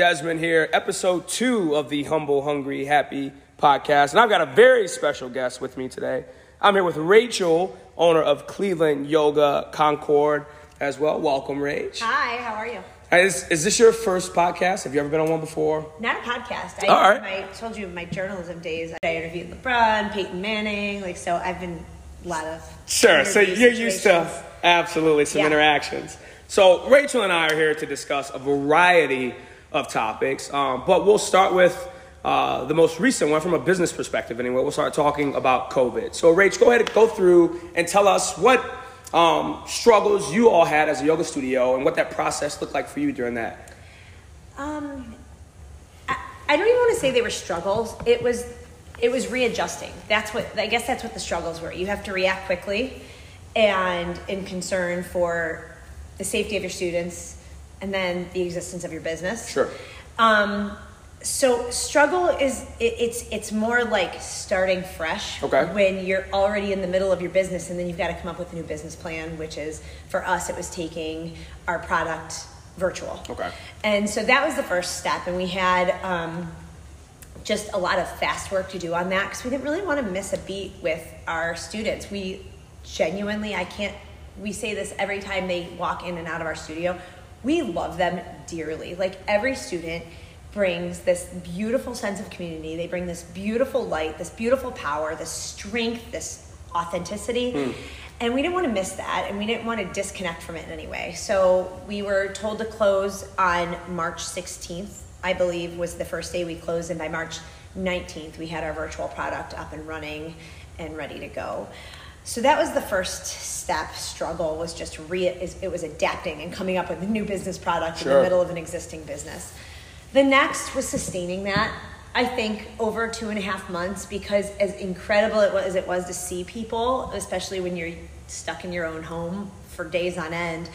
Desmond here, episode two of the Humble, Hungry, Happy podcast. And I've got a very special guest with me today. I'm here with Rachel, owner of Cleveland Yoga Concord as well. Welcome, Rach. Hi, how are you? Is, is this your first podcast? Have you ever been on one before? Not a podcast. I, All right. I told you my journalism days. I interviewed LeBron, Peyton Manning, like so. I've been a lot of Sure. So you're used to absolutely some Yeah. interactions. So Rachel and I are here to discuss a variety of topics, um, but we'll start with uh, the most recent one from a business perspective. Anyway, we'll start talking about COVID. So Rach, go ahead and go through and tell us what um, struggles you all had as a yoga studio and what that process looked like for you during that. Um, I, I don't even want to say they were struggles. It was it was readjusting. That's what I guess that's what the struggles were. You have to react quickly, and in concern for the safety of your students, and then the existence of your business. Sure. Um, so struggle is it, it's it's more like starting fresh Okay. when you're already in the middle of your business and then you've got to come up with a new business plan which is for us it was taking our product virtual Okay. and so that was the first step and we had um, just a lot of fast work to do on that because we didn't really want to miss a beat with our students we genuinely i can't we say this every time they walk in and out of our studio we love them dearly. Like every student brings this beautiful sense of community. They bring this beautiful light this beautiful power this strength this authenticity. Hmm. And we didn't want to miss that and we didn't want to disconnect from it in any way. So we were told to close on march 16th i believe was the first day we closed and by march 19th we had our virtual product up and running and ready to go so that was the first step. Struggle was just re it was adapting and coming up with a new business product in the middle of an existing business. The next was sustaining that i think over two and a half months because as incredible it was, as it was to see people especially when you're stuck in your own home for days on end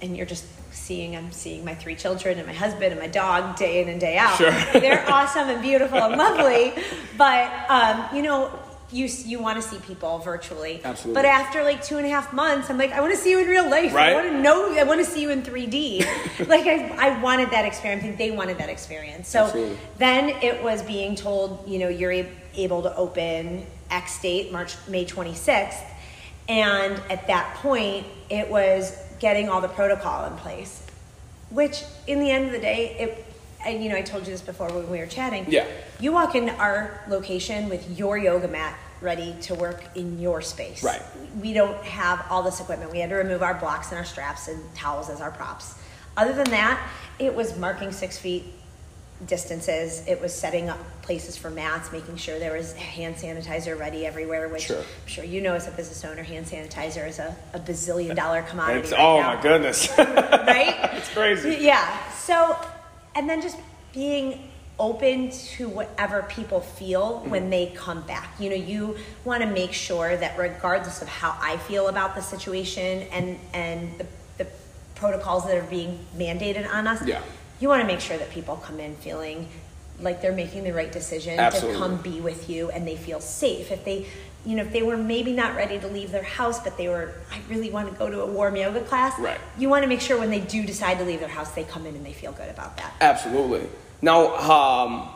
and you're just seeing i'm seeing my three children and my husband and my dog day in and day out. Sure. they're awesome and beautiful and lovely but um, you know you, you want to see people virtually Absolutely. but after like two and a half months i'm like i want to see you in real life Right. i want to know i want to see you in 3d like I, I wanted that experience i think they wanted that experience so Absolutely. then it was being told you know you're a- able to open x date march may 26th and at that point it was getting all the protocol in place which in the end of the day it and you know i told you this before when we were chatting Yeah. you walk into our location with your yoga mat ready to work in your space Right. we don't have all this equipment we had to remove our blocks and our straps and towels as our props other than that it was marking six feet distances it was setting up places for mats making sure there was hand sanitizer ready everywhere which Sure. i'm sure you know as a business owner hand sanitizer is a, a bazillion dollar commodity It's, right oh now my goodness. right? It's crazy. Yeah. So, and then just being open to whatever people feel Mm-hmm. when they come back. You know, you want to make sure that regardless of how I feel about the situation and and the, the protocols that are being mandated on us, Yeah. you want to make sure that people come in feeling like they're making the right decision Absolutely. to come be with you and they feel safe. If they you know, if they were maybe not ready to leave their house, but they were, I really want to go to a warm yoga class. Right. You want to make sure when they do decide to leave their house, they come in and they feel good about that. Absolutely. Now, um,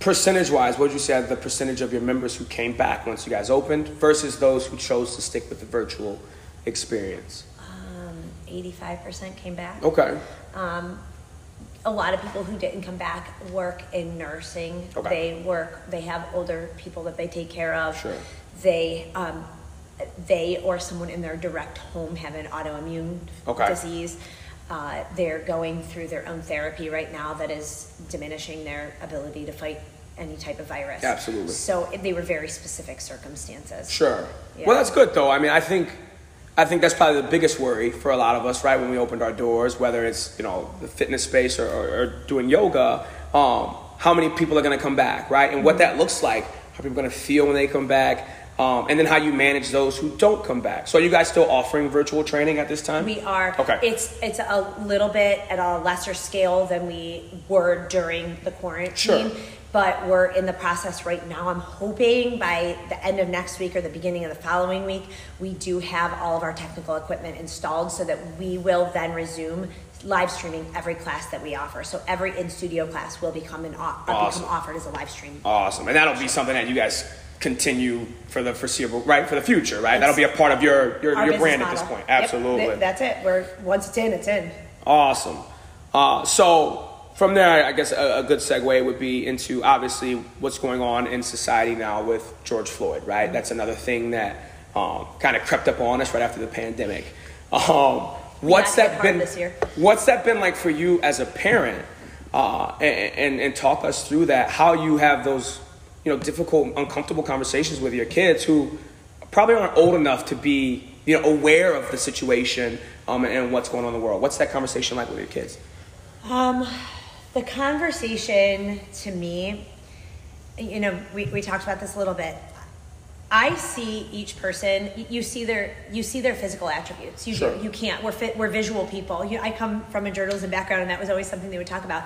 percentage wise, what would you say the percentage of your members who came back once you guys opened versus those who chose to stick with the virtual experience? Um, 85% came back. Okay. Um, a lot of people who didn't come back work in nursing. Okay. They work, they have older people that they take care of. Sure. They, um, they or someone in their direct home have an autoimmune Okay. disease. Uh, they're going through their own therapy right now that is diminishing their ability to fight any type of virus. Absolutely. So they were very specific circumstances. Sure. Yeah. Well, that's good though. I mean, I think, I think that's probably the biggest worry for a lot of us, right? When we opened our doors, whether it's you know the fitness space or, or, or doing yoga, um, how many people are going to come back, right? And what that looks like, how people going to feel when they come back, um, and then how you manage those who don't come back. So, are you guys still offering virtual training at this time? We are. Okay. It's it's a little bit at a lesser scale than we were during the quarantine. Sure. But we're in the process right now. I'm hoping by the end of next week or the beginning of the following week, we do have all of our technical equipment installed so that we will then resume live streaming every class that we offer. So every in studio class will become an uh, Awesome. become offered as a live stream. Awesome. And that'll be something that you guys continue for the foreseeable, right? For the future, right? That'll be a part of your your, your brand at this point. Absolutely. th- that's it. We're once it's in, it's in. Awesome. Uh, so from there, I guess a, a good segue would be into obviously what's going on in society now with George Floyd, right? That's another thing that um, kind of crept up on us right after the pandemic. Um, what's had to get that been? What's that been like for you as a parent? Uh, and, and and talk us through that. How you have those, you know, difficult, uncomfortable conversations with your kids who probably aren't old enough to be, you know, aware of the situation um, and what's going on in the world. What's that conversation like with your kids? Um, the conversation to me, you know, we, we talked about this a little bit. I see each person. You see their you see their physical attributes. You Sure. You can't. We're fit. We're visual people. You, I come from a journalism background, and that was always something they would talk about.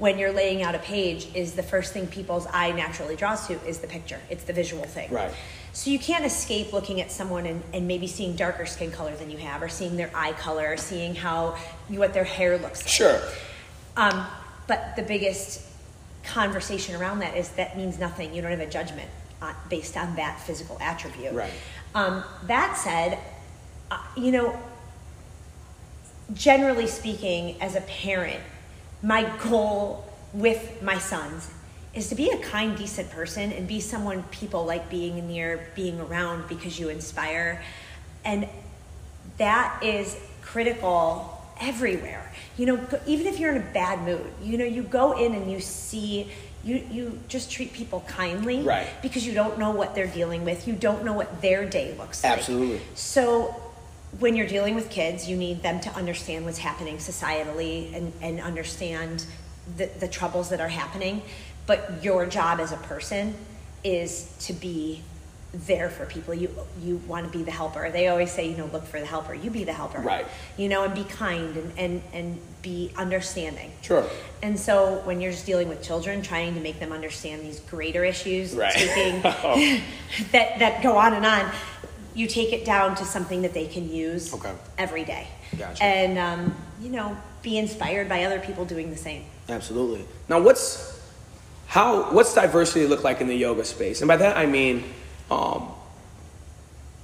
When you're laying out a page, is the first thing people's eye naturally draws to is the picture. It's the visual thing. Right. So you can't escape looking at someone and, and maybe seeing darker skin color than you have, or seeing their eye color, or seeing how what their hair looks like. Sure. Um, but the biggest conversation around that is that means nothing. You don't have a judgment uh, based on that physical attribute. Right. Um, that said, uh, you know, generally speaking, as a parent, my goal with my sons is to be a kind, decent person and be someone people like being near, being around because you inspire. And that is critical everywhere. You know, even if you're in a bad mood, you know, you go in and you see, you, you just treat people kindly. Right. Because you don't know what they're dealing with. You don't know what their day looks like. Absolutely. So when you're dealing with kids, you need them to understand what's happening societally and, and understand the, the troubles that are happening. But your job as a person is to be there for people. You you want to be the helper. They always say, you know, look for the helper. You be the helper. Right. You know, and be kind and, and, and be understanding. Sure. And so when you're just dealing with children, trying to make them understand these greater issues, Right. Oh. that that go on and on, you take it down to something that they can use Okay. every day. Gotcha. And um, you know, be inspired by other people doing the same. Absolutely. Now, what's how what's diversity look like in the yoga space? And by that I mean, um,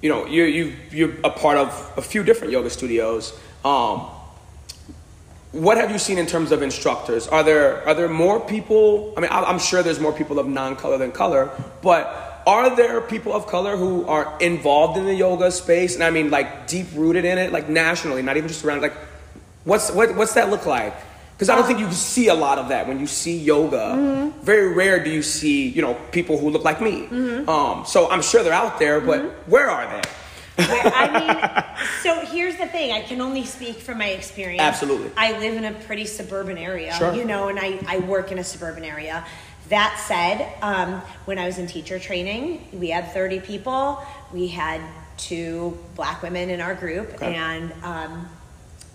you know, you you you're a part of a few different yoga studios. Um, what have you seen in terms of instructors? Are there are there more people? I mean, I'm sure there's more people of non-color than color, but are there people of color who are involved in the yoga space? And I mean, like deep rooted in it, like nationally, not even just around. Like, what's what, what's that look like? Because I don't think you see a lot of that when you see yoga. Mm-hmm. Very rare do you see you know people who look like me. Mm-hmm. Um, so I'm sure they're out there, but mm-hmm. where are they? I mean, so here's the thing. I can only speak from my experience. Absolutely. I live in a pretty suburban area, Sure. you know, and I, I work in a suburban area. That said, um, when I was in teacher training, we had 30 people. We had two black women in our group Okay. and um,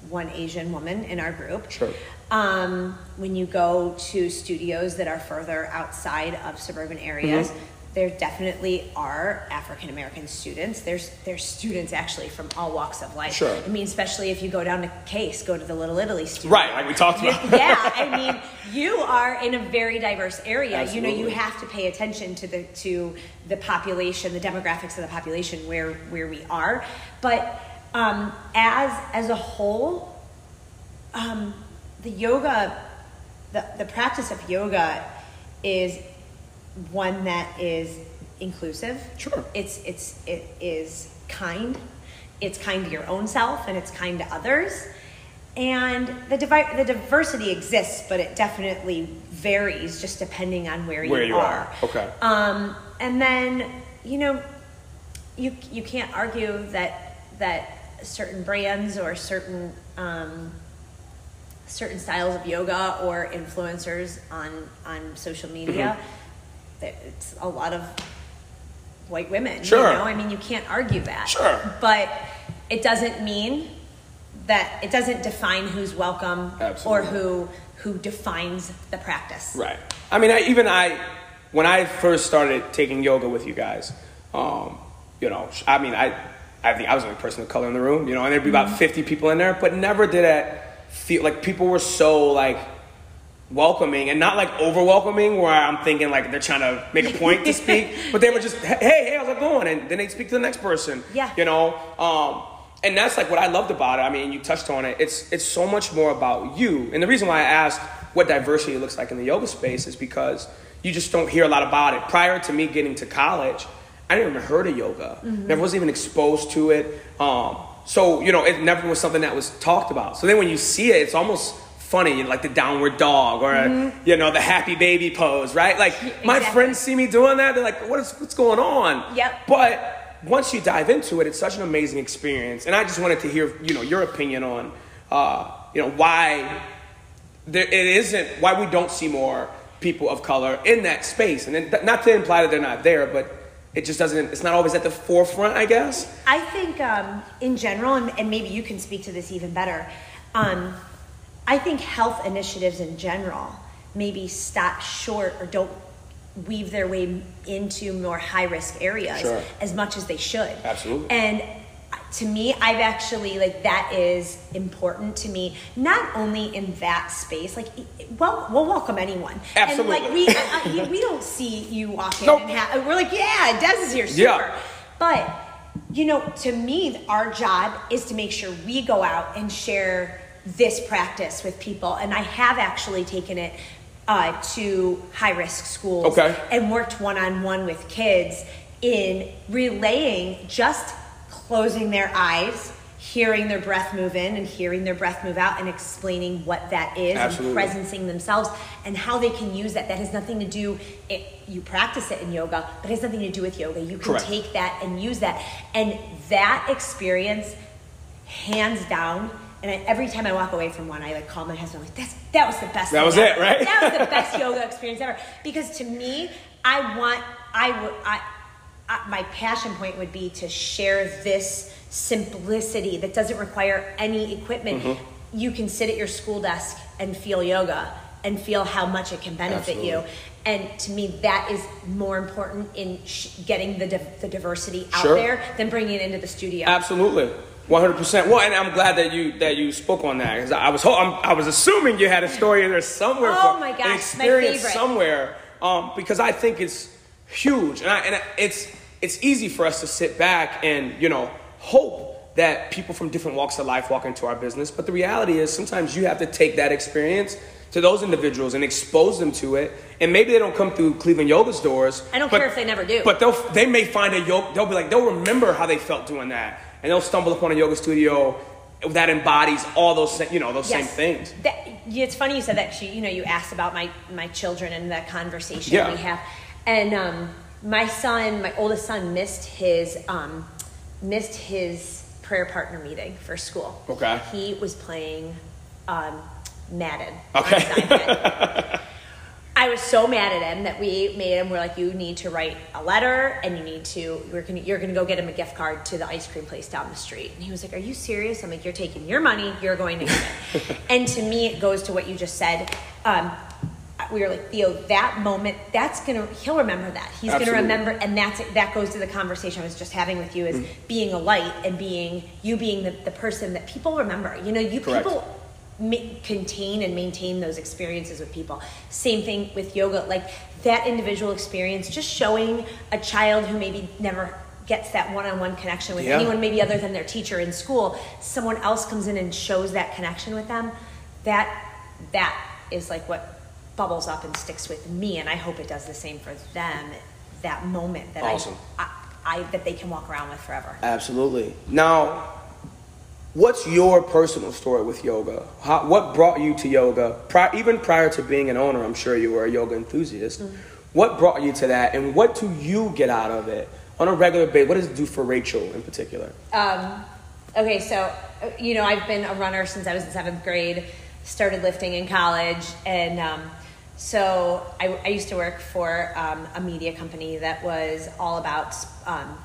one Asian woman in our group. Sure. Um, when you go to studios that are further outside of suburban areas, Mm-hmm. There definitely are African American students. There's there's students actually from all walks of life. Sure. I mean, especially if you go down to Case, go to the Little Italy studio. Right, like we talked about. yeah, I mean, you are in a very diverse area. You know, you have to pay attention to the to the population, the demographics of the population where where we are. But um, as as a whole, um, the yoga, the, the practice of yoga is one that is inclusive. Sure. It's it's it is kind. It's kind to your own self and it's kind to others. And the divi- the diversity exists, but it definitely varies just depending on where, Where you, you are. Okay. Um, and then you know, you you can't argue that that certain brands or certain um, certain styles of yoga or influencers on on social media. that It's a lot of white women. Sure. You know, I mean, you can't argue that. Sure. But it doesn't mean that it doesn't define who's welcome Absolutely. or who who defines the practice. Right. I mean, I, even I, when I first started taking yoga with you guys, um, you know, I mean, I, I think I was the only person of color in the room, you know, and there'd be Mm-hmm. about 50 people in there, but never did it feel like people were so like welcoming and not like over welcoming where I'm thinking like they're trying to make a point to speak, but they were just hey hey how's it going and then they speak to the next person. Yeah. You know, um, and that's like what I loved about it. I mean, you touched on it. It's it's so much more about you. And the reason why I asked what diversity looks like in the yoga space is because you just don't hear a lot about it. Prior to me getting to college, I didn't even heard of yoga. Never was even exposed to it. Um, so you know, it never was something that was talked about. So then when you see it, it's almost funny, like the downward dog or you know the happy baby pose, right? Like my friends see me doing that, they're like, "What is what's going on?" Yep. But once you dive into it, it's such an amazing experience, and I just wanted to hear you know your opinion on uh, you know why there, it isn't why we don't see more people of color in that space, and then, not to imply that they're not there, but it just doesn't. It's not always at the forefront, I guess. I think um, in general, and, and maybe you can speak to this even better. Um, I think health initiatives in general maybe stop short or don't weave their way into more high risk areas Sure. as much as they should. Absolutely. And to me, I've actually like that is important to me. Not only in that space, like well, we'll welcome anyone. Absolutely. And like we, uh, uh, I, I- we don't see you walk in Nope. and ha- we're like, yeah, Des is here, super. Yeah. But you know, to me, our job is to make sure we go out and share this practice with people. And I have actually taken it uh, to high risk schools Okay. and worked one on one with kids in relaying just closing their eyes, hearing their breath move in and hearing their breath move out, and explaining what that is Absolutely. and presencing themselves and how they can use that. That has nothing to do. It, you practice it in yoga, but it has nothing to do with yoga. You can Correct. take that and use that, and that experience, hands down. And I, every time I walk away from one, I like call my husband. I'm like, "That's that was the best. That was ever. it, right? That was the best yoga experience ever." Because to me, I want, I would, I, I, my passion point would be to share this simplicity that doesn't require any equipment. Mm-hmm. You can sit at your school desk and feel yoga and feel how much it can benefit you. And to me, that is more important in sh- getting the, di- the diversity out Sure. there than bringing it into the studio. Absolutely, one hundred percent. Well, and I'm glad that you that you spoke on that because I was ho- I'm, I was assuming you had a story in there somewhere. Oh my gosh, an my experience favorite. somewhere. Um, because I think it's huge, and I, and it's it's easy for us to sit back and you know hope that people from different walks of life walk into our business. But the reality is, sometimes you have to take that experience to those individuals and expose them to it. And maybe they don't come through Cleveland Yoga's doors. I don't but- care if they never do. But they'll they may find a yoga. They'll be like they'll remember how they felt doing that, and they'll stumble upon a yoga studio that embodies all those you know those same things. That, it's funny you said that. She, you know, you asked about my my children and that conversation Yeah. we have, and um, my son, my oldest son, missed his um, missed his prayer partner meeting for school. Okay. He was playing um, Madden. Okay. On his iPad. I was so mad at him that we made him. We're like, you need to write a letter, and you need to. You're gonna, you're gonna go get him a gift card to the ice cream place down the street. And he was like, "Are you serious?" I'm like, "You're taking your money. You're going to get it." and to me, it goes to what you just said. Um, we were like, Theo, that moment, that's gonna. He'll remember that. He's Absolutely. gonna remember, and that's that goes to the conversation I was just having with you is Mm-hmm. being a light and being you being the, the person that people remember. You know, you Correct. people ma- contain and maintain those experiences with people. Same thing with yoga, like that individual experience, just showing a child who maybe never gets that one-on-one connection with Yeah. anyone maybe other than their teacher in school someone else comes in and shows that connection with them that that is like what bubbles up and sticks with me and i hope it does the same for them that moment that Awesome. I, I, I that they can walk around with forever Absolutely. Now, what's your personal story with yoga? How, what brought you to yoga? Pri- even prior to being an owner, I'm sure you were a yoga enthusiast. Mm-hmm. What brought you to that, and what do you get out of it on a regular basis? What does it do for Rachel in particular? Um, okay, so you know, I've been a runner since I was in seventh grade. Started lifting in college, and um, so I, I used to work for um, a media company that was all about um,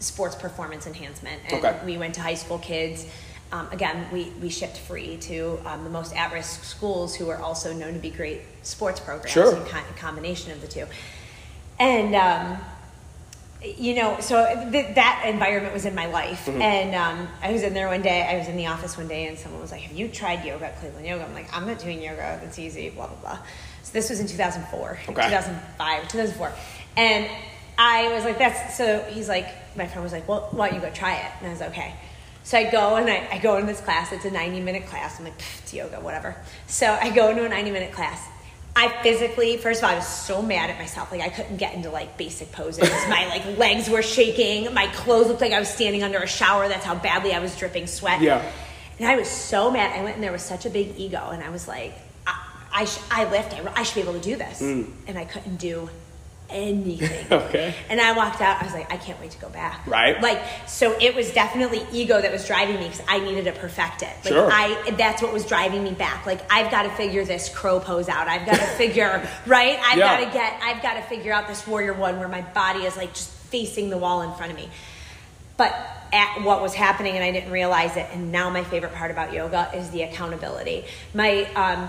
sports performance enhancement. And Okay. we went to high school kids. Um, again, we, we shipped free to um, the most at risk schools who are also known to be great sports programs Sure. and kind of combination of the two. And um, you know, so th- that environment was in my life, Mm-hmm. and um, I was in there one day. I was in the office one day, and someone was like, "Have you tried yoga at Cleveland Yoga?" I'm like, "I'm not doing yoga. That's easy." Blah blah blah. So this was in 2004, Okay. 2005, 2004, and I was like, "That's." So he's like, my friend was like, "Well, why don't you go try it?" And I was like, okay. So I go and I, I go into this class. It's a 90 minute class. I'm like, it's yoga, whatever. So I go into a 90 minute class. I physically, first of all, I was so mad at myself. Like I couldn't get into like basic poses. My like legs were shaking. My clothes looked like I was standing under a shower. That's how badly I was dripping sweat. Yeah. And I was so mad. I went in there with such a big ego, and I was like, I, I, sh- I lift. I, I should be able to do this, mm. and I couldn't do anything. Okay. And I walked out. I was like, I can't wait to go back. Right. Like, so it was definitely ego that was driving me because I needed to perfect it. Like, Sure. I that's what was driving me back. Like, I've got to figure this crow pose out. I've got to figure right. I've Yeah. got to get. I've got to figure out this warrior one where my body is like just facing the wall in front of me. But at what was happening, and I didn't realize it. And now my favorite part about yoga is the accountability. My um,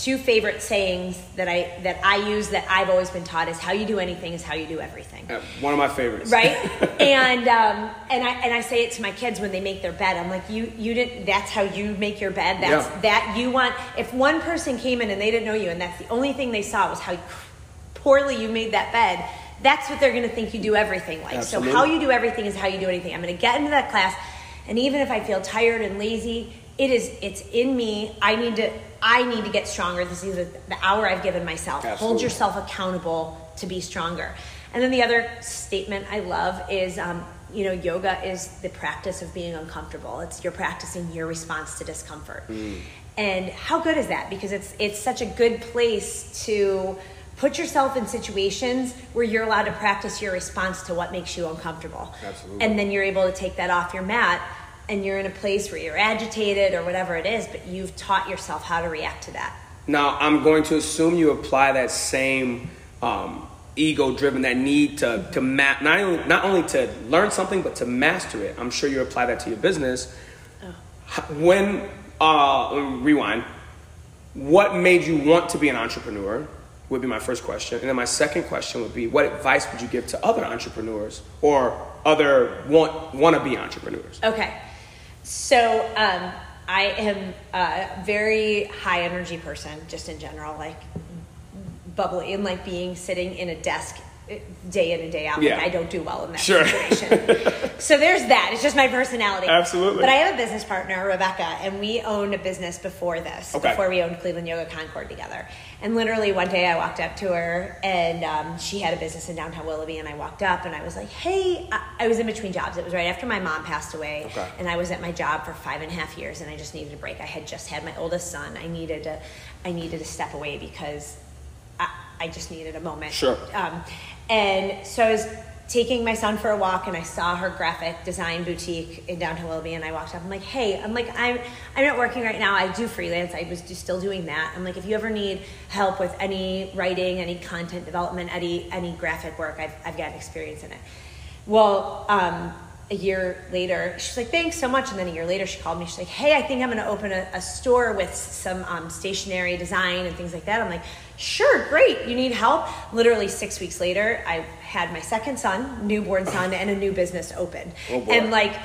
two favorite sayings that I that I use that I've always been taught is how you do anything is how you do everything. One of my favorites. Right, and um, and I and I say it to my kids when they make their bed. I'm like, you you didn't. That's how you make your bed. That's Yeah. that you want. If one person came in and they didn't know you, and that's the only thing they saw was how poorly you made that bed, that's what they're going to think you do everything like. Absolutely. So how you do everything is how you do anything. I'm going to get into that class, and even if I feel tired and lazy, it is it's in me. I need to I need to get stronger. This is the hour I've given myself. Hold yourself accountable to be stronger. And then the other statement I love is. Um, you know, yoga is the practice of being uncomfortable. It's you're practicing your response to discomfort. And how good is that? Because it's it's such a good place to put yourself in situations where you're allowed to practice your response to what makes you uncomfortable. Absolutely. And then you're able to take that off your mat and you're in a place where you're agitated or whatever it is, but you've taught yourself how to react to that. Now, I'm going to assume you apply that same um, ego-driven, that need to to ma- not only not only to learn something but to master it. I'm sure you apply that to your business. H- When uh, rewind, what made you want to be an entrepreneur? Would be my first question, and then my second question would be, what advice would you give to other entrepreneurs or other want want to be entrepreneurs? Okay. So um, I am a very high energy person, just in general, like bubbly and like being sitting in a desk day in and day out. Yeah. Like I don't do well in that Sure. situation. so there's that. It's just my personality. Absolutely. But I have a business partner, Rebecca, and we owned a business before this, Okay. before we owned Cleveland Yoga Concord together. And literally one day I walked up to her and um, she had a business in downtown Willoughby and I walked up and I was like, hey, I, I was in between jobs. It was right after my mom passed away Okay. and I was at my job for five and a half years and I just needed a break. I had just had my oldest son. I needed to, I needed to step away because I, I just needed a moment. Sure. Um, and so I was taking my son for a walk and I saw her graphic design boutique in downtown Willoughby and I walked up. I'm like, hey, I'm like, I'm I'm not working right now. I do freelance. I was just still doing that. I'm like, if you ever need help with any writing, any content development, any any graphic work, I've I've got experience in it. Well, um, a year later, she's like, thanks so much. And then a year later, she called me. She's like, hey, I think I'm going to open a, a store with some um, stationery design and things like that. I'm like, sure, great. You need help? Literally six weeks later, I had my second son, newborn son, and a new business open. Oh, and like,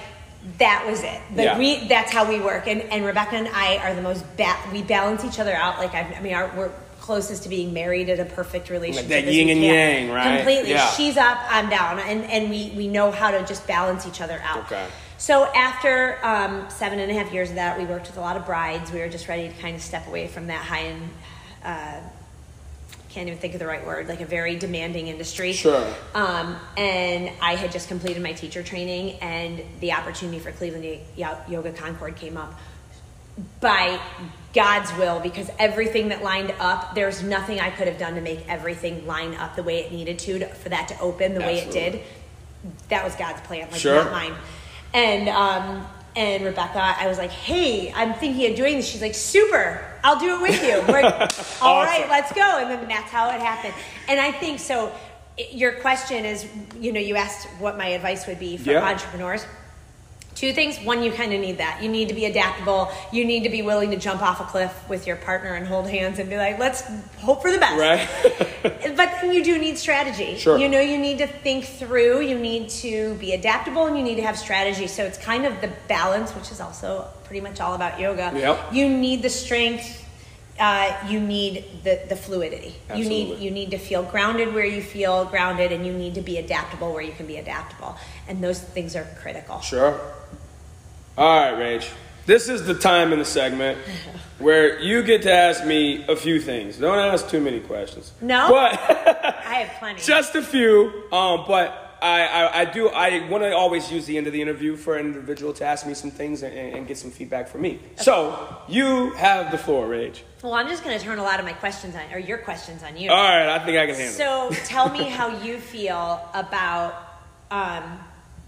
that was it. Like Yeah. we, that's how we work. And, and Rebecca and I are the most, ba- we balance each other out. Like, I've, I mean, our, we're closest to being married in a perfect relationship. that as yin and yang, right? Completely. Yeah. She's up, I'm down, and and we we know how to just balance each other out. Okay. So after um, seven and a half years of that, we worked with a lot of brides. We were just ready to kind of step away from that high end. Uh, can't even think of the right word, like a very demanding industry. Sure. Um, and I had just completed my teacher training, and the opportunity for Cleveland Yoga Concord came up by God's will because everything that lined up, there's nothing I could have done to make everything line up the way it needed to, to for that to open the way it did. That was God's plan, like Sure. not mine. And um, and Rebecca, I was like, "Hey, I'm thinking of doing this." She's like, "Super, I'll do it with you." We're like, "All right, Awesome. let's go." And then that's how it happened. And I think so. Your question is, you know, you asked what my advice would be for Yeah. entrepreneurs. Two things. One, you kind of need that. You need to be adaptable. You need to be willing to jump off a cliff with your partner and hold hands and be like, let's hope for the best. Right. but then you do need strategy. Sure. You know, you need to think through, you need to be adaptable, and you need to have strategy. So it's kind of the balance, which is also pretty much all about yoga. Yep. You need the strength. Uh, you need the, the fluidity. You need you need to feel grounded where you feel grounded, and you need to be adaptable where you can be adaptable. And those things are critical. Sure. All right, Rach. This is the time in the segment where you get to ask me a few things. Don't ask too many questions. No? But I have plenty. just a few. Um, but I, I, I do I want to always use the end of the interview for an individual to ask me some things and, and get some feedback from me. So you have the floor, Rach. well, I'm just going to turn a lot of my questions on, or your questions on you. All right, I think I can handle it. So tell me how you feel about um,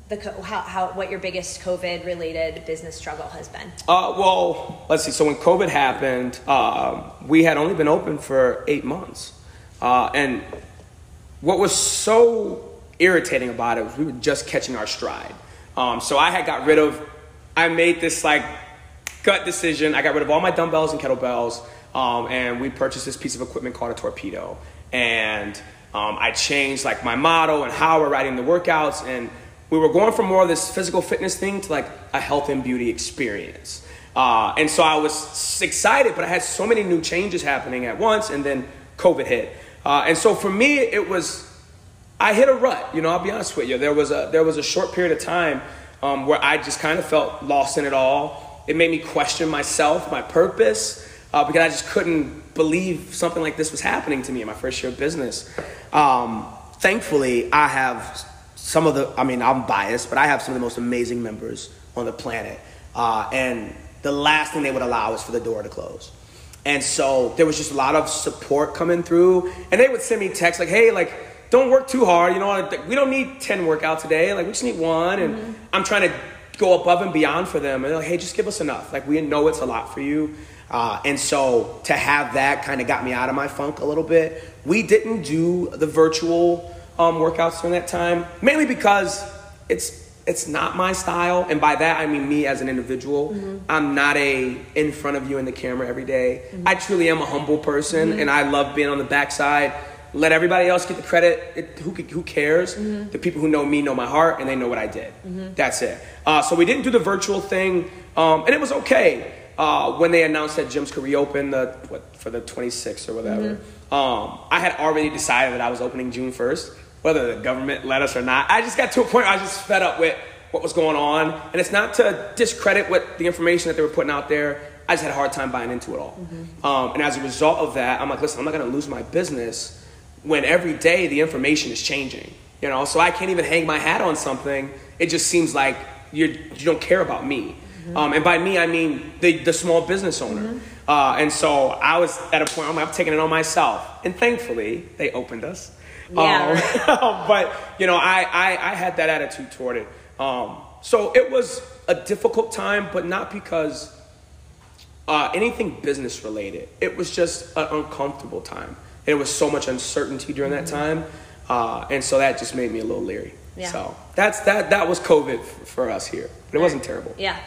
the co- how, how what your biggest COVID related business struggle has been. Uh, well, let's see. So when COVID happened, um, we had only been open for eight months, uh, and what was so irritating about it was we were just catching our stride. Um, so I had got rid of. I made this like gut decision. I got rid of all my dumbbells and kettlebells, um, and we purchased this piece of equipment called a torpedo. And um, I changed like my motto and how we're writing the workouts, and we were going from more of this physical fitness thing to like a health and beauty experience. Uh, and so I was excited, but I had so many new changes happening at once, and then COVID hit. Uh, and so for me, it was I hit a rut. You know, I'll be honest with you. There was a there was a short period of time um, where I just kind of felt lost in it all. It made me question myself, my purpose, uh, because I just couldn't believe something like this was happening to me in my first year of business. Um, thankfully, I have some of the. I mean, I'm biased, but I have some of the most amazing members on the planet, uh, and the last thing they would allow is for the door to close. And so there was just a lot of support coming through. And they would send me texts like, hey, like, don't work too hard. You know, what? we don't need 10 workouts a day. Like, we just need one. And I'm trying to go above and beyond for them. And they're like, hey, just give us enough. Like, we know it's a lot for you. Uh, and so to have that kind of got me out of my funk a little bit. We didn't do the virtual um, workouts during that time, mainly because it's it's not my style and by that i mean me as an individual i'm not a in front of you in the camera every day. i truly am a humble person and i love being on the backside let everybody else get the credit it, who, who cares the people who know me know my heart and they know what i did that's it uh, so we didn't do the virtual thing um, and it was okay uh, when they announced that gyms could reopen the what for the 26th or whatever um, i had already decided that i was opening june 1st whether the government let us or not. I just got to a point where I was just fed up with what was going on. And it's not to discredit what the information that they were putting out there. I just had a hard time buying into it all. Um, and as a result of that, I'm like, listen, I'm not going to lose my business when every day the information is changing. You know, so I can't even hang my hat on something. It just seems like you're, you don't care about me. Um, and by me, I mean the, the small business owner. Uh, and so I was at a point, I'm taking it on myself. And thankfully, they opened us. Yeah, Um, but you know, I, I I had that attitude toward it. Um, so it was a difficult time, but not because uh, anything business related. It was just an uncomfortable time. It was so much uncertainty during that time, uh, and so that just made me a little leery. Yeah. So that's that. That was COVID f- for us here, but it wasn't terrible. Yeah.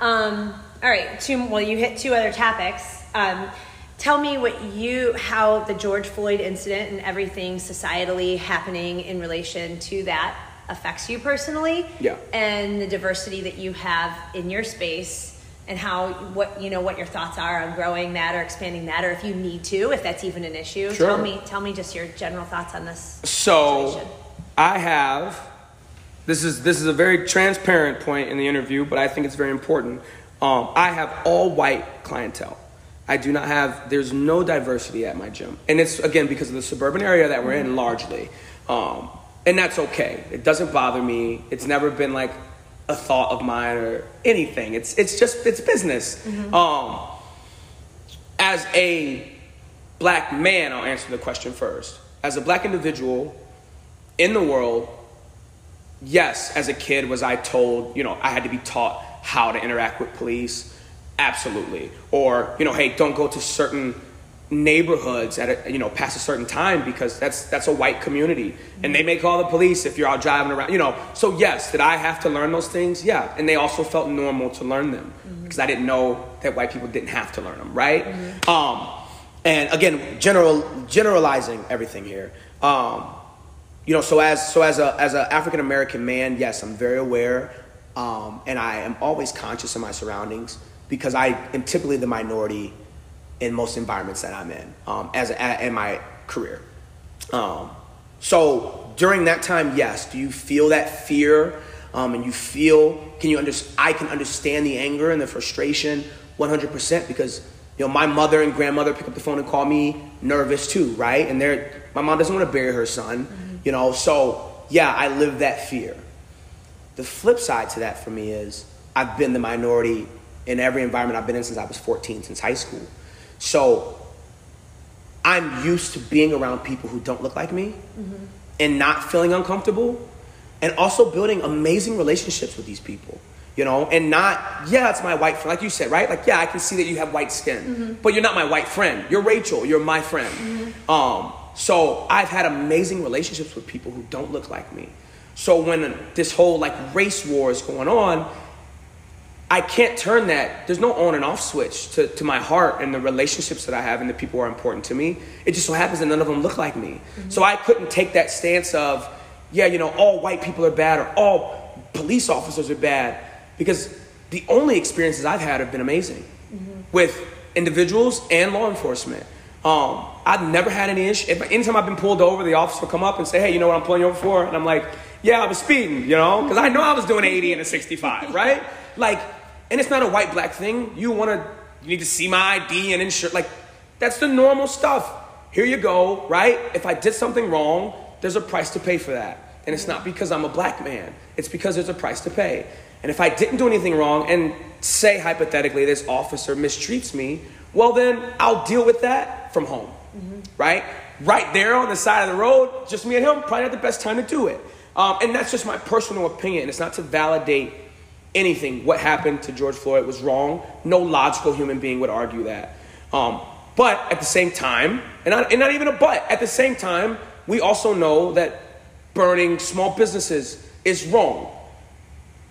Um, all right. Two. Well, you hit two other topics. Um, tell me what you, how the George Floyd incident and everything societally happening in relation to that affects you personally. Yeah. And the diversity that you have in your space, and how what you know what your thoughts are on growing that or expanding that, or if you need to, if that's even an issue. Sure. Tell me. Tell me just your general thoughts on this. So situation. I have this is this is a very transparent point in the interview, but I think it's very important. Um, I have all white clientele. I do not have. There's no diversity at my gym, and it's again because of the suburban area that we're in largely, um, and that's okay. It doesn't bother me. It's never been like a thought of mine or anything. It's it's just it's business. Um, as a black man, I'll answer the question first. As a black individual in the world, yes, as a kid, was I told, you know, I had to be taught how to interact with police? Absolutely. Or, you know, hey, don't go to certain neighborhoods at a, you know past a certain time because that's that's a white community. And they may call the police if you're out driving around you know. So yes did i have to learn those things? Yeah. And they also felt normal to learn them because i didn't know that white people didn't have to learn them right? Um, and again, general generalizing everything here. Um, you know, so as so as a as an African American man, yes, I'm very aware, um, and I am always conscious of my surroundings because I am typically the minority in most environments that I'm in um, as a, in my career. Um, so during that time, yes, do you feel that fear? Um, and you feel, can you understand? I can understand the anger and the frustration 100% because you know my mother and grandmother pick up the phone and call me nervous too, right? And they're my mom doesn't want to bury her son, mm-hmm. you know. So yeah, I live that fear. The flip side to that for me is I've been the minority in every environment I've been in since I was 14, since high school. So I'm used to being around people who don't look like me mm-hmm. and not feeling uncomfortable and also building amazing relationships with these people you know and not yeah it's my white friend like you said right like yeah i can see that you have white skin mm-hmm. but you're not my white friend you're rachel you're my friend mm-hmm. um, so i've had amazing relationships with people who don't look like me so when this whole like race war is going on I can't turn that. There's no on and off switch to, to my heart and the relationships that I have and the people who are important to me. It just so happens that none of them look like me. Mm-hmm. So I couldn't take that stance of, yeah, you know, all white people are bad or all police officers are bad because the only experiences I've had have been amazing mm-hmm. with individuals and law enforcement. Um, I've never had any issue. Anytime I've been pulled over, the officer will come up and say, hey, you know what I'm pulling you over for? And I'm like, yeah, I was speeding, you know, because I know I was doing 80 and a 65, right? Like, and it's not a white black thing. You want to, you need to see my ID and insurance. Like, that's the normal stuff. Here you go, right? If I did something wrong, there's a price to pay for that. And it's not because I'm a black man, it's because there's a price to pay. And if I didn't do anything wrong, and say hypothetically this officer mistreats me, well, then I'll deal with that from home, mm-hmm. right? Right there on the side of the road, just me and him, probably not the best time to do it. Um, and that's just my personal opinion. It's not to validate anything. What happened to George Floyd was wrong. No logical human being would argue that. Um, but at the same time, and not, and not even a but, at the same time, we also know that burning small businesses is wrong.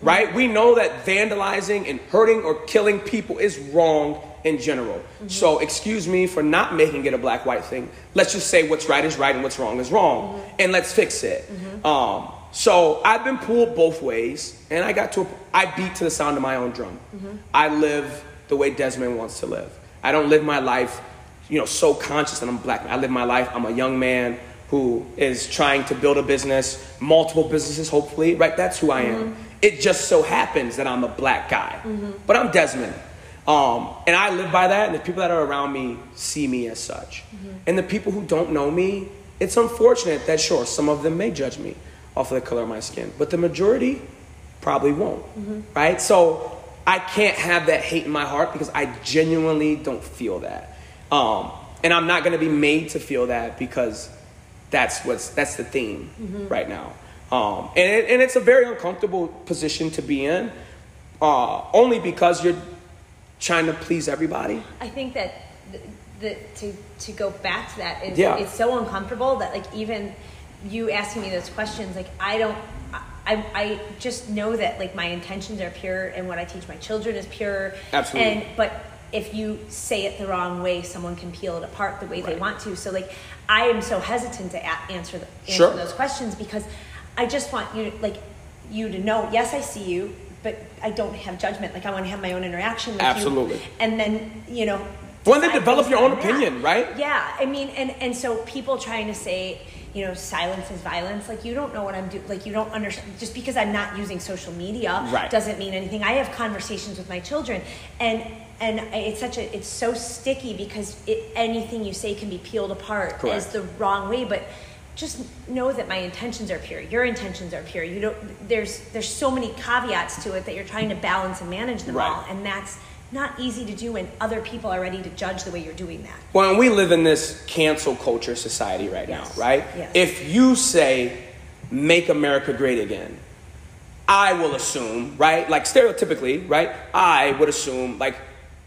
Right? We know that vandalizing and hurting or killing people is wrong in general. Mm-hmm. So, excuse me for not making it a black white thing. Let's just say what's right is right and what's wrong is wrong, mm-hmm. and let's fix it. Mm-hmm. Um, so I've been pulled both ways, and I got to a, I beat to the sound of my own drum. Mm-hmm. I live the way Desmond wants to live. I don't live my life, you know, so conscious that I'm black. I live my life. I'm a young man who is trying to build a business, multiple businesses, hopefully. Right? That's who I am. Mm-hmm. It just so happens that I'm a black guy, mm-hmm. but I'm Desmond. Um, and I live by that, and the people that are around me see me as such. Mm-hmm. And the people who don't know me, it's unfortunate that, sure, some of them may judge me off of the color of my skin. But the majority probably won't, mm-hmm. right? So I can't have that hate in my heart because I genuinely don't feel that. Um, and I'm not going to be made to feel that because that's what's that's the theme mm-hmm. right now. Um, and, it, and it's a very uncomfortable position to be in, uh, only because you're trying to please everybody. I think that the, the, to to go back to that is yeah. it's so uncomfortable that like even you asking me those questions, like I don't, I, I just know that like my intentions are pure and what I teach my children is pure. Absolutely. And but if you say it the wrong way, someone can peel it apart the way right. they want to. So like I am so hesitant to a- answer the, answer sure. those questions because I just want you to, like you to know. Yes, I see you, but I don't have judgment. Like I want to have my own interaction with Absolutely. you. Absolutely. And then you know. When they develop your own opinion, right? Yeah, I mean, and and so people trying to say you know, silence is violence. Like you don't know what I'm doing. Like you don't understand. Just because I'm not using social media right. doesn't mean anything. I have conversations with my children, and and it's such a it's so sticky because it, anything you say can be peeled apart Correct. as the wrong way. But just know that my intentions are pure. Your intentions are pure. You don't. There's there's so many caveats to it that you're trying to balance and manage them right. all, and that's not easy to do when other people are ready to judge the way you're doing that. Well, and we live in this cancel culture society right yes. now, right? Yes. If you say, make America great again, I will assume, right? Like stereotypically, right? I would assume, like,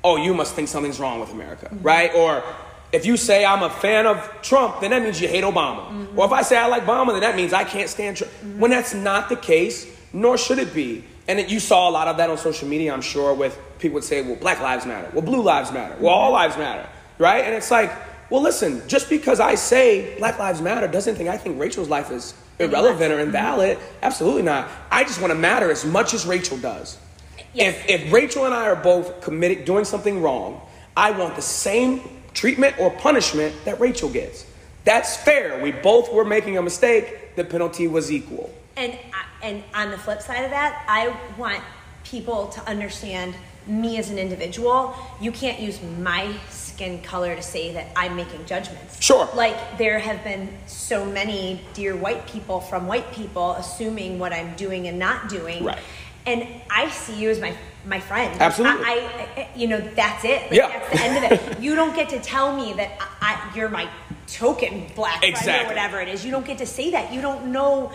oh, you must think something's wrong with America, mm-hmm. right? Or if you say I'm a fan of Trump, then that means you hate Obama. Mm-hmm. Or if I say I like Obama, then that means I can't stand Trump. Mm-hmm. When that's not the case, nor should it be. And it, you saw a lot of that on social media, I'm sure, with people would say, well, Black Lives Matter, well, Blue Lives Matter, well, all lives matter, right? And it's like, well, listen, just because I say Black Lives Matter doesn't think I think Rachel's life is irrelevant or invalid. Absolutely not. I just want to matter as much as Rachel does. Yes. If, if Rachel and I are both committed doing something wrong, I want the same treatment or punishment that Rachel gets. That's fair. We both were making a mistake. The penalty was equal. And I- and on the flip side of that, I want people to understand me as an individual. You can't use my skin color to say that I'm making judgments. Sure. Like there have been so many dear white people from white people assuming what I'm doing and not doing. Right. And I see you as my my friend. Absolutely. I, I you know that's it. Like, Yeah. That's the end of it. You don't get to tell me that I, I you're my token black friend or whatever it is. You don't get to say that. You don't know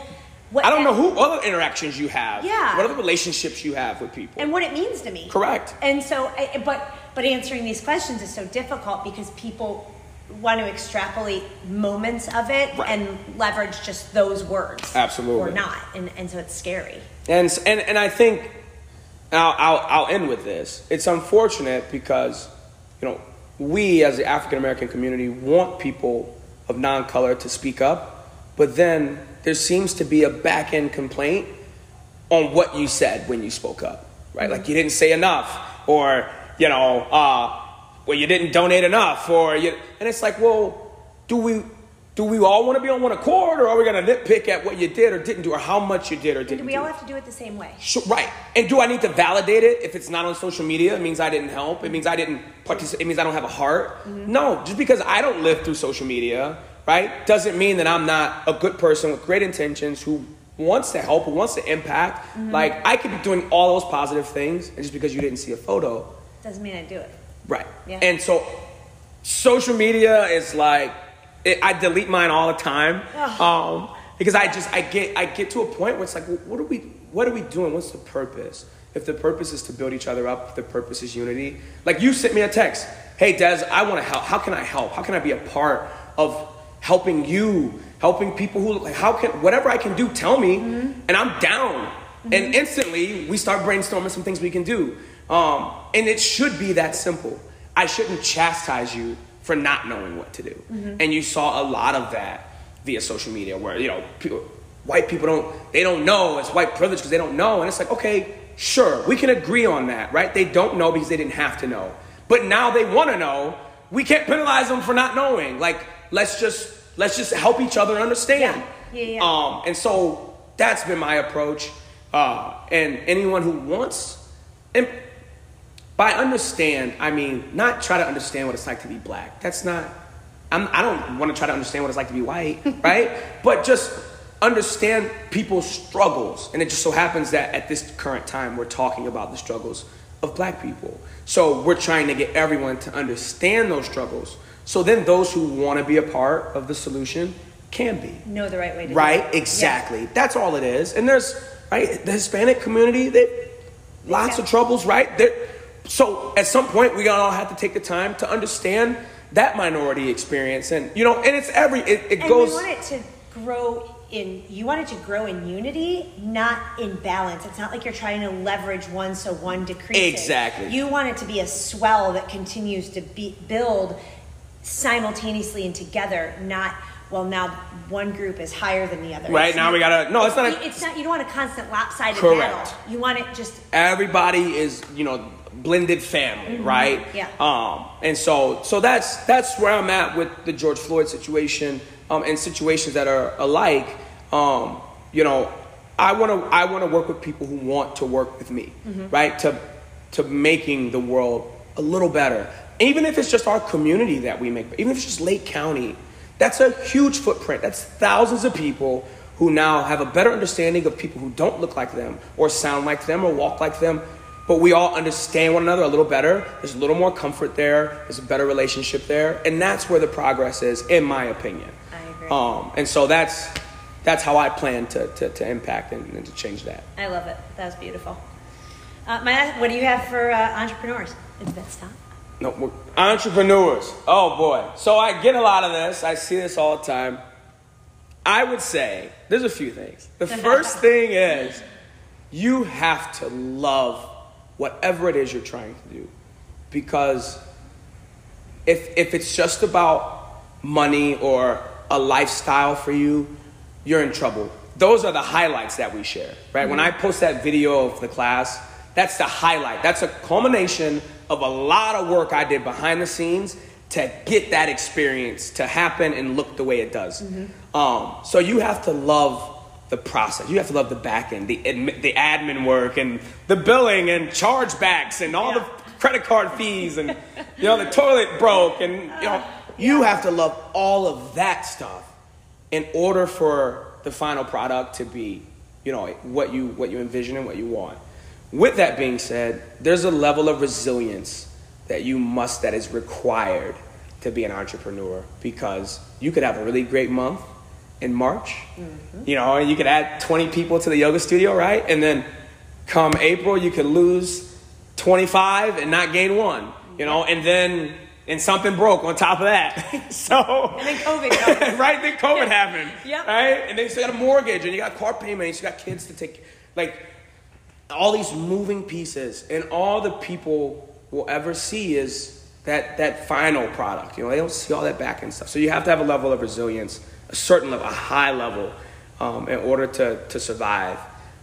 what I don't know who other interactions you have. Yeah. What other relationships you have with people. and what it means to me. Correct. And so, I- but but answering these questions is so difficult because people want to extrapolate moments of it Right. and leverage just those words, Absolutely. or not, and and so it's scary. And and and I think I'll, I'll I'll end with this. It's unfortunate because you know we as the African American community want people of non-color to speak up, but then there seems to be a back end complaint on what you said when you spoke up, right? Like you didn't say enough, or you know, uh, well you didn't donate enough, or you, and it's like, well, do we? Do we all want to be on one accord, or are we going to nitpick at what you did or didn't do, or how much you did or didn't do we do? all have to do it the same way? Sure, right. And do I need to validate it if it's not on social media? It means I didn't help. It means I didn't participate. It means I don't have a heart. No, just because I don't live through social media, right, doesn't mean that I'm not a good person with great intentions who wants to help, who wants to impact. Like, I could be doing all those positive things, and just because you didn't see a photo, Doesn't mean I do it. Right. Yeah. And so social media is like it, I delete mine all the time. Um, because I just I get I get to a point where it's like well, what are we what are we doing? What's the purpose? If the purpose is to build each other up, if the purpose is unity. Like you sent me a text. Hey Des, I want to help. How can I help? How can I be a part of helping you, helping people who like how can whatever I can do, tell me, mm-hmm. and I'm down. Mm-hmm. And instantly we start brainstorming some things we can do. Um, and it should be that simple. I shouldn't chastise you for not knowing what to do. Mm-hmm. And you saw a lot of that via social media where, you know, people, white people don't, they don't know. It's white privilege because they don't know. And it's like, okay, sure, we can agree on that, right? They don't know because they didn't have to know. But now they want to know. We can't penalize them for not knowing. Like, let's just, let's just help each other understand. Yeah, yeah, yeah. Um, and so that's been my approach. Uh, and anyone who wants, and by understand, I mean not try to understand what it's like to be black. That's not. I'm, I don't want to try to understand what it's like to be white, right? but just understand people's struggles. And it just so happens that at this current time, we're talking about the struggles of black people. So we're trying to get everyone to understand those struggles. So then those who want to be a part of the solution can be. Know the right way to do Right, exactly. That's all it is. And there's right the Hispanic community. They lots of troubles, right? They're, so at some point, we all have to take the time to understand that minority experience, and you know, and it's every it, it And goes. we want it to grow in. You want it to grow in unity, not in balance. It's not like you're trying to leverage one so one decreases. Exactly. You want it to be a swell that continues to be, build simultaneously and together, not. Well, now one group is higher than the other. Right, It's now not- we gotta- no, it's not a- it's not. You don't want a constant lopsided Correct. battle. You want it just everybody is you know blended family right Mm-hmm. Yeah. um and so so that's that's where i'm at with the george floyd situation um and situations that are alike um you know i want to i want to work with people who want to work with me Mm-hmm. right to to making the world a little better even if it's just our community that we make even if it's just lake county that's a huge footprint that's thousands of people who now have a better understanding of people who don't look like them or sound like them or walk like them but we all understand one another a little better there's a little more comfort there there's a better relationship there and that's where the progress is in my opinion I agree. um, and so that's that's how i plan to, to, to impact and, and to change that I love it. That was beautiful. Uh, my, what do you have for uh, entrepreneurs? That stop? No, we're- entrepreneurs. Oh boy. So I get a lot of this. I see this all the time. I would say there's a few things. The first thing is you have to love whatever it is you're trying to do. Because if if it's just about money or a lifestyle for you, you're in trouble. Those are the highlights that we share, right? When mm-hmm. I post that video of the class, that's the highlight. That's a culmination of a lot of work I did behind the scenes to get that experience to happen and look the way it does. Um, so you have to love the process. You have to love the back end, the, admi- the admin work, and the billing and chargebacks and all the credit card fees, and you know the toilet broke, and you know you have to love all of that stuff in order for the final product to be, you know, what you what you envision and what you want. With that being said, there's a level of resilience that you must that is required to be an entrepreneur because you could have a really great month in March, mm-hmm. you know, and you could add 20 people to the yoga studio, right? And then come April, you could lose 25 and not gain one, you know, and then and something broke on top of that. so And then COVID right? Then COVID happened. Yep. Right? And then you still got a mortgage and you got car payments, you got kids to take like all these moving pieces. And all the people will ever see is that that final product. You know, they don't see all that back end stuff. So you have to have a level of resilience, a certain level, a high level, um, in order to to survive.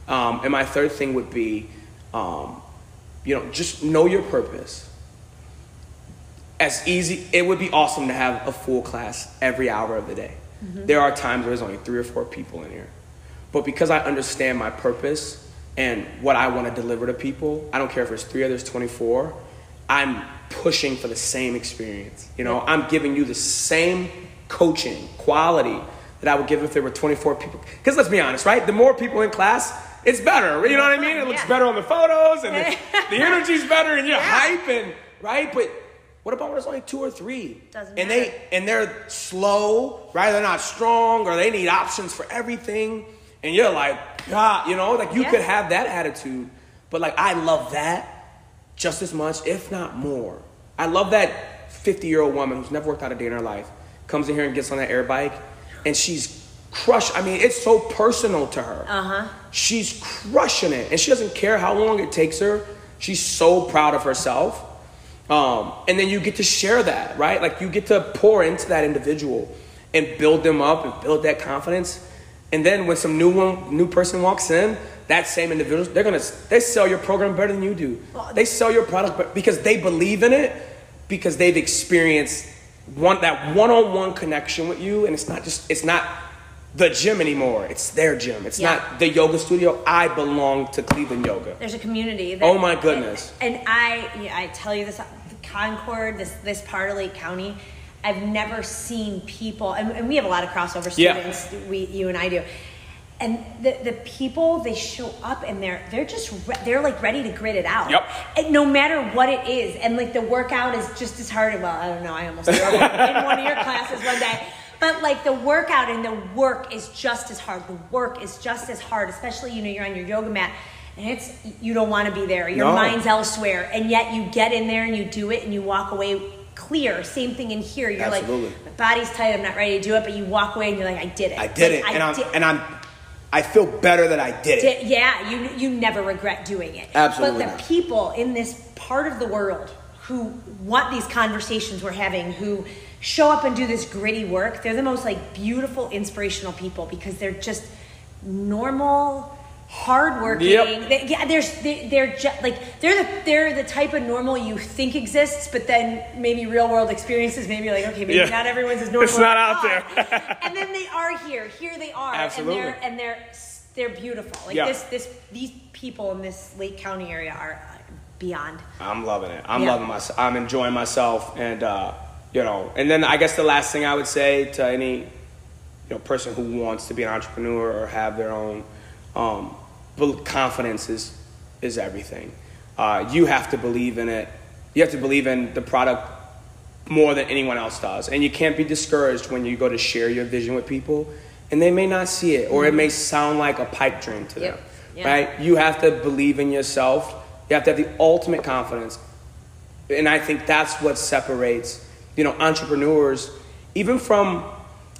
Um, and my third thing would be, um, you know, just know your purpose as easy it would be awesome to have a full class every hour of the day there are times where there's only three or four people in here but because i understand my purpose and what i want to deliver to people i don't care if it's three or there's 24 i'm pushing for the same experience you know i'm giving you the same coaching quality that i would give if there were 24 people because let's be honest right the more people in class it's better you know what i mean it looks Yeah. better on the photos and the, the energy's better and you're Yeah. hyping right but what about when it's only two or three? Doesn't and matter. they and they're slow, right? They're not strong, or they need options for everything. And you're like, God, you know, like you Yeah. could have that attitude, but like I love that just as much, if not more. I love that 50 year old woman who's never worked out a day in her life comes in here and gets on that air bike, and she's crushed. I mean, it's so personal to her. Uh huh. She's crushing it, and she doesn't care how long it takes her. She's so proud of herself. Um, and then you get to share that, right? Like you get to pour into that individual and build them up and build that confidence. And then when some new one, new person walks in, that same individual, they're gonna they sell your program better than you do. They sell your product but because they believe in it, because they've experienced one that one-on-one connection with you, and it's not just it's not the gym anymore. It's their gym. It's Yeah. not the yoga studio. I belong to Cleveland Yoga. There's a community. That, Oh my goodness. And, and I, yeah, I tell you this, Concord, this this part of Lake County, I've never seen people, and, and we have a lot of crossover Yeah. students. We, you and I do. And the, the people they show up and they're they're just re- they're like ready to grit it out. Yep. And no matter what it is, and like the workout is just as hard. Well, I don't know. I almost in one of your classes one day. But like the workout and the work is just as hard. The work is just as hard, especially you know you're on your yoga mat and it's you don't want to be there. Your No. mind's elsewhere, and yet you get in there and you do it and you walk away clear. Same thing in here. You're Absolutely. like, my body's tight. I'm not ready to do it, but you walk away and you're like, I did it. I did Like, it, I and I'm did- and I'm I feel better that I did it. Yeah, you you never regret doing it. Absolutely But the not. people in this part of the world who want these conversations we're having, who show up and do this gritty work, they're the most like beautiful, inspirational people because they're just normal, hardworking. Yep. They, yeah, there's they, they're just like they're the they're the type of normal you think exists, but then maybe real world experiences, maybe like okay, maybe Yeah. not everyone's as normal. It's not out there. and then they are here. Here they are, Absolutely. and they're and they're they're beautiful. Like Yeah. this this these people in this Lake County area are uh, beyond. I'm loving it. I'm Yeah. loving myself. I'm enjoying myself, and uh, you know. And then I guess the last thing I would say to any you know person who wants to be an entrepreneur or have their own um, confidence is is everything. Uh, you have to believe in it. You have to believe in the product more than anyone else does, and you can't be discouraged when you go to share your vision with people, and they may not see it, or it may sound like a pipe dream to Yep. them. Yeah. Right? You have to believe in yourself. You have to have the ultimate confidence and I think that's what separates, you know, entrepreneurs, even from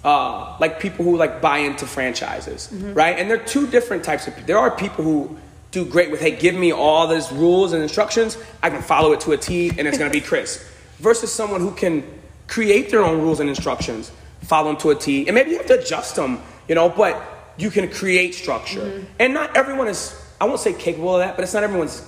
uh, like people who like buy into franchises, right? And there are two different types of people. There are people who do great with, hey, give me all these rules and instructions, I can follow it to a T, and it's gonna be crisp. Versus someone who can create their own rules and instructions, follow them to a T, and maybe you have to adjust them, you know, but you can create structure. Mm-hmm. And not everyone is, I won't say capable of that, but it's not everyone's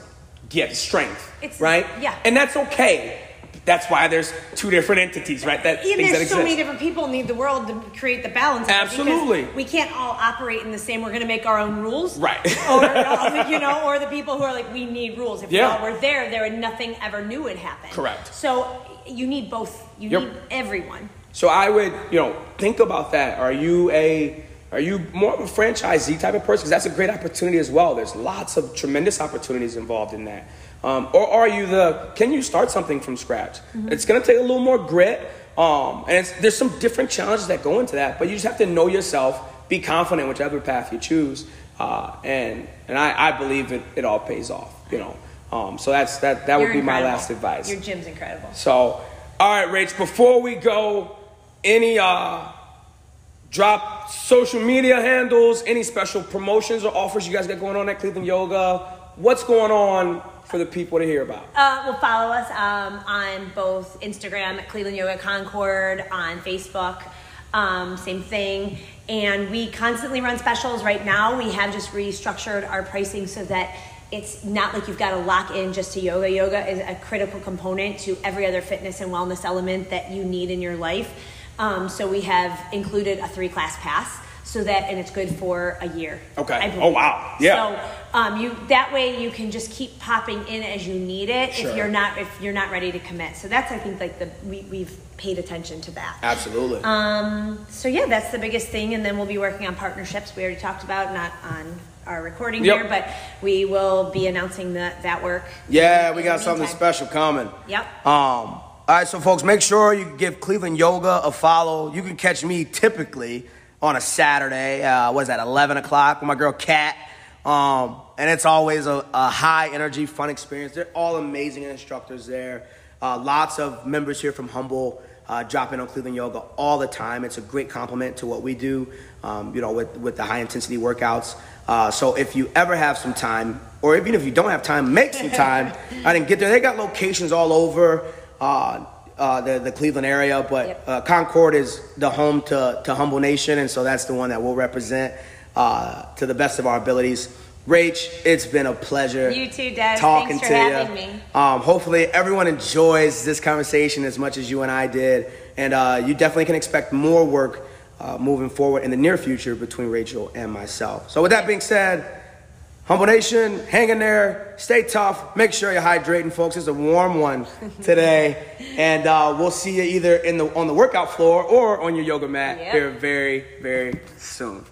gift, strength, It's- right? yeah. And that's okay. That's why there's two different entities, right? That Even things that there's so many different people need the world to create the balance. of it, because Absolutely. we can't all operate in the same. We're going to make our own rules, Right. or you know, or the people who are like, we need rules. If Yeah. we all were there, there would nothing ever new would happen. Correct. So you need both. You Yep. need everyone. So I would, you know, think about that. Are you a are you more of a franchisee type of person? Because that's a great opportunity as well. There's lots of tremendous opportunities involved in that. Um, or are you the? Can you start something from scratch? It's going to take a little more grit, um, and it's, there's some different challenges that go into that. But you just have to know yourself, be confident whichever path you choose, uh, and and I, I believe it, it all pays off. You know, um, so that's that that You're would be my last advice. Your gym's incredible. So, all right, Rach, before we go, any uh drop social media handles, any special promotions or offers you guys got going on at Cleveland Yoga? What's going on for the people to hear about? Uh, well, follow us um, on both Instagram at Cleveland Yoga Concord, on Facebook, um, same thing. And we constantly run specials. Right now, we have just restructured our pricing so that it's not like you've got to lock in just to yoga. Yoga is a critical component to every other fitness and wellness element that you need in your life. Um, so we have included a three class pass so that, and it's good for a year. Okay. Oh, wow. Yeah. So um, you that way you can just keep popping in as you need it Sure. if you're not if you're not ready to commit. So that's I think like the we, we've paid attention to that. Absolutely. Um, so yeah, that's the biggest thing, and then we'll be working on partnerships. We already talked about not on our recording Yep. here, but we will be announcing that that work. Yeah, we got something special coming. Yep. Um, all right, so folks, make sure you give Cleveland Yoga a follow. You can catch me typically on a Saturday. Uh, what is that? Eleven o'clock with my girl Kat. Um, and it's always a, a high energy, fun experience. They're all amazing instructors there. Uh, lots of members here from Humble uh, drop in on Cleveland Yoga all the time. It's a great complement to what we do, um, you know, with, with the high intensity workouts. Uh, so if you ever have some time, or even if you don't have time, make some time. I didn't get there. They got locations all over uh, uh, the, the Cleveland area, but Yep. uh, Concord is the home to, to Humble Nation, and so that's the one that we'll represent uh, to the best of our abilities. Rach, it's been a pleasure. You too, Des. Talking Thanks for to having you. me. Um, hopefully, everyone enjoys this conversation as much as you and I did, and uh, you definitely can expect more work uh, moving forward in the near future between Rachel and myself. So, with that being said, Humble Nation, hang in there, stay tough, make sure you're hydrating, folks. It's a warm one today, and uh, we'll see you either in the on the workout floor or on your yoga mat Yep. here very, very soon.